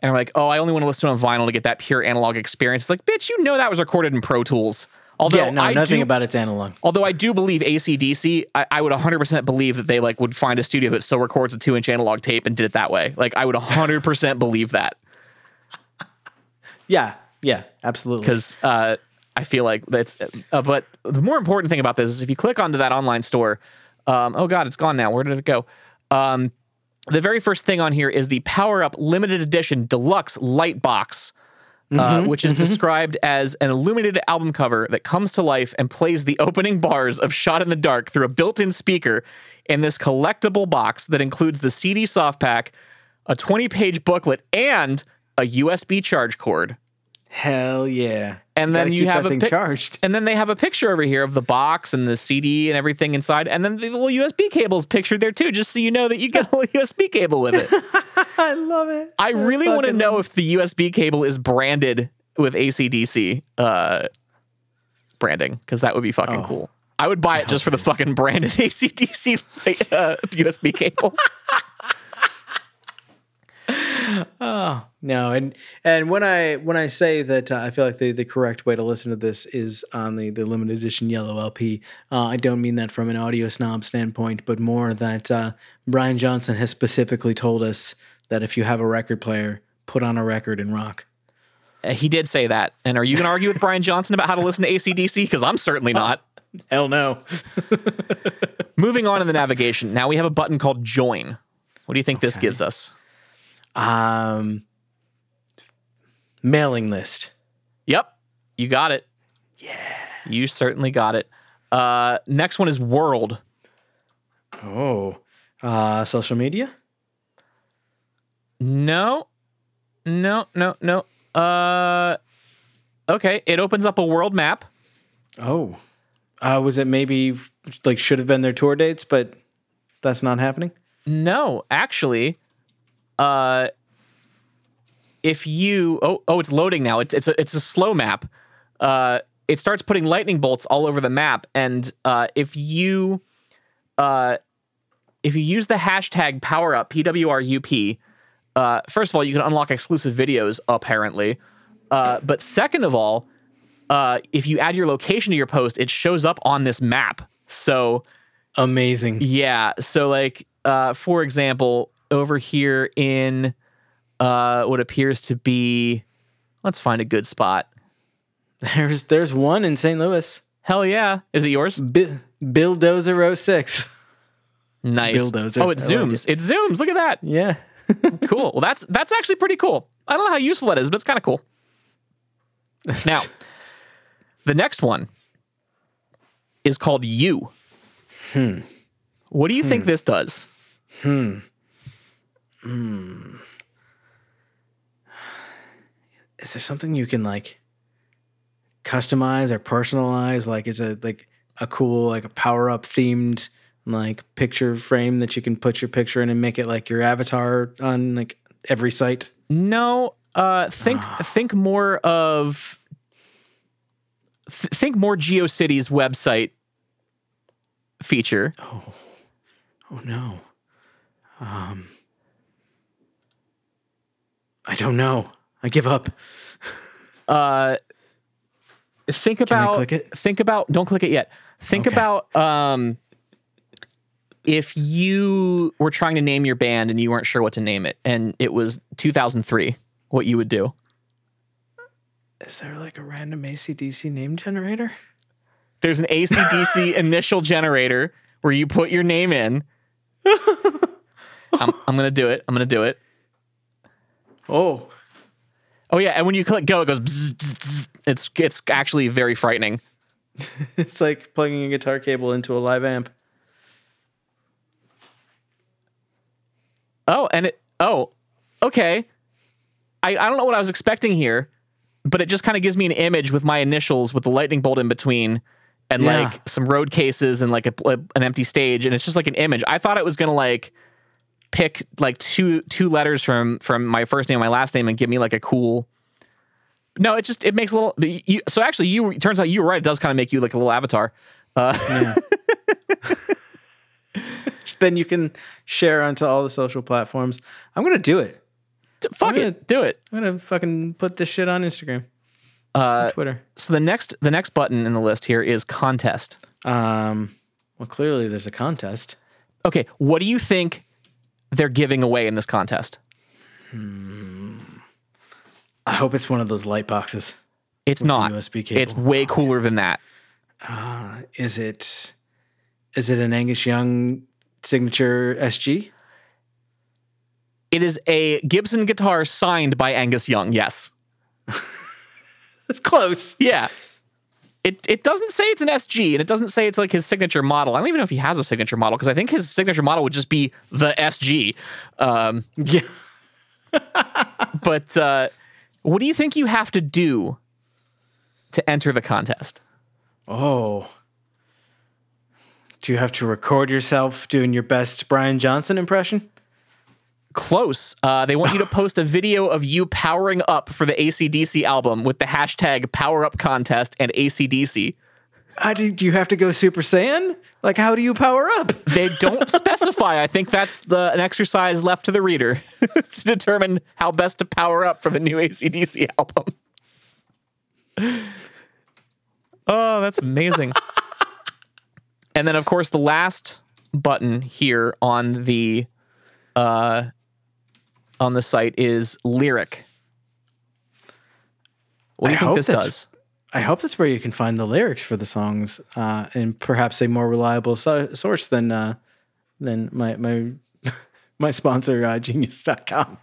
and I'm like, "Oh, I only want to listen to on vinyl to get that pure analog experience." It's like, bitch, you know that was recorded in Pro Tools. Although yeah, no, I nothing do, about it's analog. Although I do believe ACDC, I, I would 100% believe that they like would find a studio that still records a two inch analog tape and did it that way. Like I would 100% believe that Yeah, yeah, absolutely. because uh, I feel like that's. Uh, but the more important thing about this is if you click onto that online store, um, oh god, it's gone now. Where did it go? Um, the very first thing on here is the Power Up Limited Edition Deluxe Light Box. Uh, which is described as an illuminated album cover that comes to life and plays the opening bars of Shot in the Dark through a built in speaker in this collectible box that includes the CD soft pack, a 20 page booklet, and a USB charge cord. Hell yeah. And then you have a thing pic- charged. And then they have a picture over here of the box and the CD and everything inside. And then the little USB cable's pictured there too, just so you know that you get a little USB cable with it. I love it. I really want to know if the USB cable is branded with ACDC uh, branding, because that would be fucking Oh. cool. I would buy it just for the fucking branded ACDC like, uh, USB cable. Oh no, and and when I when I say that uh, I feel like the, the correct way to listen to this is on the, the limited edition yellow LP, uh, I don't mean that from an audio snob standpoint, but more that uh, Brian Johnson has specifically told us that if you have a record player, put on a record and rock. Uh, he did say that. And are you going to argue with Brian Johnson about how to listen to ACDC? Because I'm certainly not. Hell no. Moving on in the navigation. Now we have a button called Join. What do you think this gives us? Um, mailing list. Yep, you got it. Yeah, you certainly got it. Uh, next one is World. Oh, uh, social media. No, no, no, no. Uh, okay, it opens up a world map. Oh, uh, was it maybe like should have been their tour dates, but that's not happening. No, actually, uh, if you oh oh, it's loading now. It's it's a it's a slow map. Uh, it starts putting lightning bolts all over the map, and uh, if you uh, if you use the hashtag power up PWRUP, uh, first of all, you can unlock exclusive videos apparently. Uh, but second of all, uh, if you add your location to your post, it shows up on this map. So Amazing. yeah. So like uh for example, over here in uh what appears to be let's find a good spot. There's there's one in St. Louis. Hell yeah. Is it yours? Bi- Dozer 06. Nice. Bulldozer. Oh, it like zooms. It. zooms. Look at that. Yeah. Cool. Well, that's that's actually pretty cool. I don't know how useful that is, but it's kind of cool. Now, the next one is called You. Hmm. What do you think this does? Is there something you can like customize or personalize? Like, is it like a cool, like a power up themed like picture frame that you can put your picture in and make it like your avatar on like every site? No, uh, think Ah. think more of th- think more GeoCities website feature. Oh, oh no. Um, I don't know. I give up. Uh, think about think about don't click it yet. Think Okay. about um, if you were trying to name your band and you weren't sure what to name it, and it was 2003, what you would do. Is there like a random ACDC name generator? There's an ACDC initial generator where you put your name in. I'm, I'm gonna do it. I'm gonna do it. Oh, Oh yeah, and when you click go, it goes. Bzz, bzz, bzz. It's it's actually very frightening. it's like plugging a guitar cable into a live amp. Oh, and it. Oh, okay. I I don't know what I was expecting here, but it just kind of gives me an image with my initials with the lightning bolt in between, and Yeah. like some road cases and like a, an empty stage, and it's just like an image. I thought it was gonna like pick like two two letters from from my first name and my last name and give me like a cool. No, it just it makes a little. You, so actually, you turns out you were right. It does kind of make you like a little avatar. Uh, then you can share onto all the social platforms. I'm gonna do it. fuck gonna- it, do it. I'm gonna fucking put this shit on Instagram, Uh, Twitter. so the next the next button in the list here is contest. Um, well, clearly there's a contest. Okay, what do you think they're giving away in this contest? I hope it's one of those light boxes. It's not. USB cable. It's way cooler than that. Uh, is it? Is it an Angus Young signature SG? It is a Gibson guitar signed by Angus Young. Yes. It's close. Yeah. It it doesn't say it's an SG and it doesn't say it's like his signature model. I don't even know if he has a signature model because I think his signature model would just be the SG. Um, Yeah. but uh, what do you think you have to do to enter the contest? Oh. Do you have to record yourself doing your best Brian Johnson impression? Close. Uh, they want you to post a video of you powering up for the ACDC album with the hashtag Power Up Contest and ACDC. How do, do you have to go Super Saiyan? Like, how do you power up? They don't specify. I think that's the an exercise left to the reader to determine how best to power up for the new ACDC album. Oh, that's amazing. and then, of course, the last button here on the uh, on the site is lyric. What do I think hope this does? I hope that's where you can find the lyrics for the songs, uh, and perhaps a more reliable so- source than uh, than my my my sponsor, uh, Genius.com.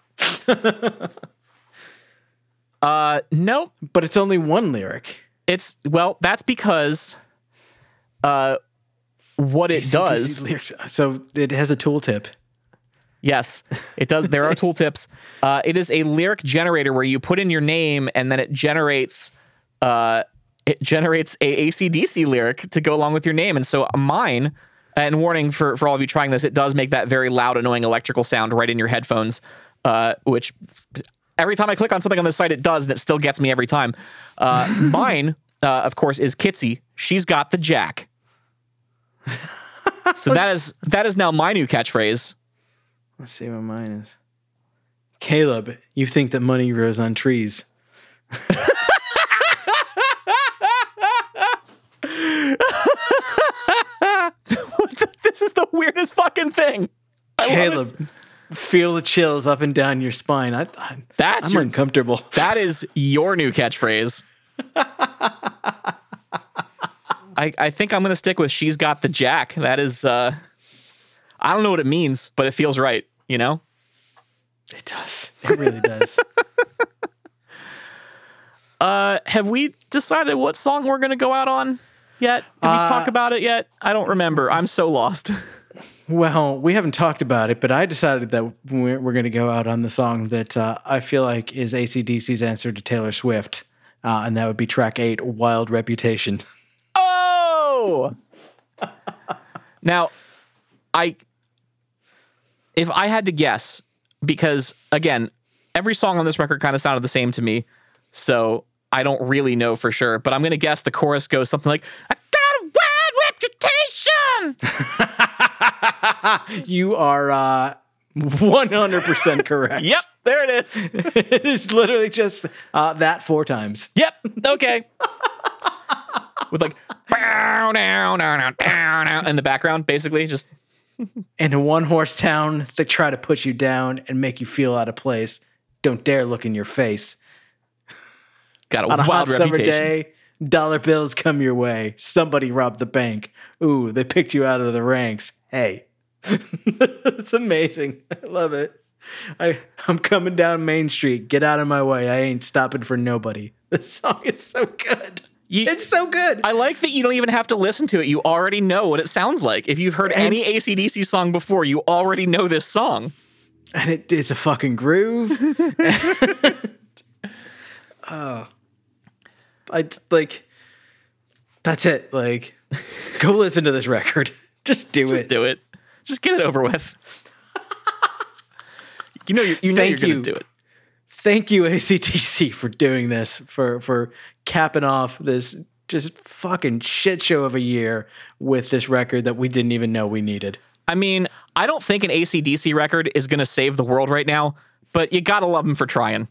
Uh, nope. But it's only one lyric. It's well, that's because uh what it does. lyrics- So it has a tooltip. Yes, it does. There are tooltips. Uh, it is a lyric generator where you put in your name and then it generates uh it generates a ACDC lyric to go along with your name. And so mine, and warning for for all of you trying this, it does make that very loud, annoying electrical sound right in your headphones, uh, which every time I click on something on this site, it does, and it still gets me every time. Uh, mine, uh, of course, is Kitsy. She's got the jack. So that is that is now my new catchphrase. Let's see what mine is. Caleb, you think that money grows on trees. This is the weirdest fucking thing. I. Caleb, feel the chills up and down your spine. I, I, That's I'm your- uncomfortable. That is your new catchphrase. I, I think I'm gonna stick with she's got the jack. That is uh I don't know what it means, but it feels right, you know? It does. It really does. Uh have we decided what song we're gonna go out on yet? Did we talk about it yet? I don't remember. I'm so lost. well, we haven't talked about it, but I decided that we're, we're going to go out on the song that uh, I feel like is ACDC's answer to Taylor Swift. Uh, and that would be track eight, Wild Reputation. Oh now I if I had to guess, because again, every song on this record kind of sounded the same to me, so I don't really know for sure. But I'm gonna guess the chorus goes something like, "I got a wild reputation." You are uh, 100% correct. Yep, there it is. it is literally just uh, that four times. Yep, okay. With like down, down, down, down, down," in the background, basically just In a one horse town, they try to put you down and make you feel out of place. Don't dare look in your face. got a On a wild hot summer day, dollar bills come your way. Somebody robbed the bank. Ooh, they picked you out of the ranks. Hey, it's amazing. I love it. I, I'm coming down Main Street. Get out of my way. I ain't stopping for nobody. This song is so good. You- it's so good. I like that you don't even have to listen to it. You already know what it sounds like. If you've heard any ACDC song before, you already know this song. and it, it's a fucking groove. oh, I like. That's it. Like Go listen to this record. Just do Just it. do it. Just get it over with. you know, you, you know Thank you're you. to do it. Thank you, ACDC, for doing this, for for capping off this just fucking shit show of a year with this record that we didn't even know we needed. I mean, I don't think an ACDC record is going to save the world right now, but you got to love them for trying.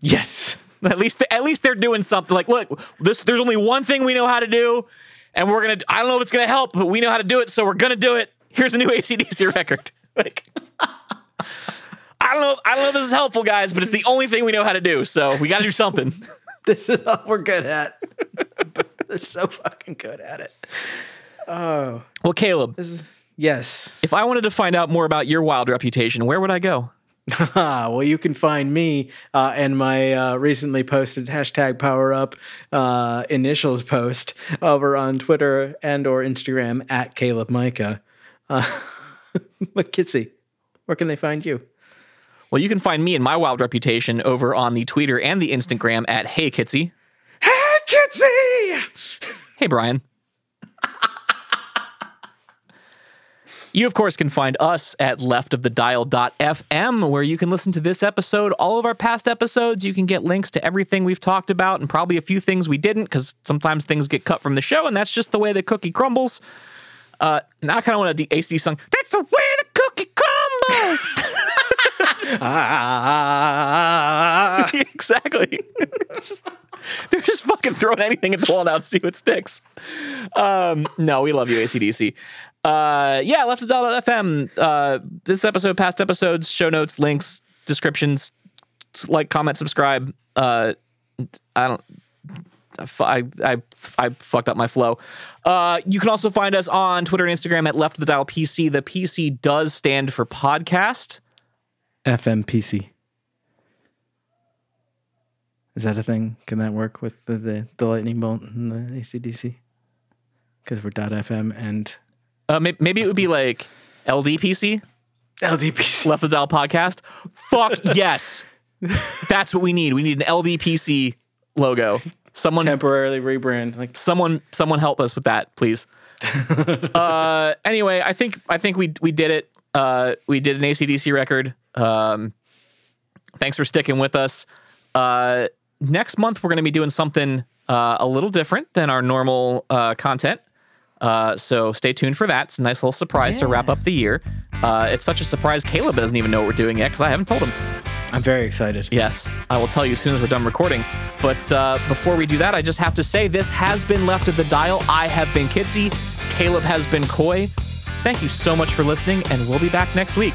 Yes. At least, at least they're doing something. Like, look, this there's only one thing we know how to do, and we're gonna. I don't know if it's gonna help, but we know how to do it, so we're gonna do it. Here's a new ACDC record. Like, I don't know. I don't know if this is helpful, guys, but it's the only thing we know how to do. So we got to do something. This is all we're good at. They're so fucking good at it. Oh. Well, Caleb, Yes. if I wanted to find out more about your wild reputation, where would I go? Well, you can find me uh, and my uh, recently posted hashtag power up uh, initials post over on Twitter and or Instagram at Caleb Micah. Uh, but Kitsy, where can they find you? Well, you can find me and my wild reputation over on the Twitter and the Instagram at Hey Kitsy. Hey, Kitsy! Hey, Brian. You, of course, can find us at leftofthedial.fm, where you can listen to this episode, all of our past episodes. You can get links to everything we've talked about and probably a few things we didn't, because sometimes things get cut from the show, and that's just the way the cookie crumbles. Uh, now I kind of want a D- ACD song. That's the way the cookie crumbles. Exactly. Just- they're just fucking throwing anything at the wall now to see what sticks. Um, no, we love you, ACDC. Uh, yeah, leftofdial.fm. Uh, this episode, past episodes, show notes, links, descriptions, like, comment, subscribe. Uh, I don't. I, I, I fucked up my flow. Uh, you can also find us on Twitter and Instagram at Left of the Dial PC. The PC does stand for podcast. FMPC. Is that a thing? Can that work with the, the, the lightning bolt and the ACDC? Because we're .fm and Uh, may- maybe it would be like LDPC. LDPC. Left the Dial podcast. Fuck yes. That's what we need. We need an LDPC logo. Someone Temporarily rebrand. Like someone someone help us with that, please. uh anyway, I think I think we we did it. Uh we did an ACDC record. Um thanks for sticking with us. Uh next month we're going to be doing something uh a little different than our normal uh content. Uh, so stay tuned for that. It's a nice little surprise to wrap up the year. Uh, it's such a surprise. Caleb doesn't even know what we're doing yet because I haven't told him. I'm very excited. Yes, I will tell you as soon as we're done recording. But uh, before we do that, I just have to say this has been Left of the Dial. I have been Kitsy. Caleb has been Coy. Thank you so much for listening, and we'll be back next week.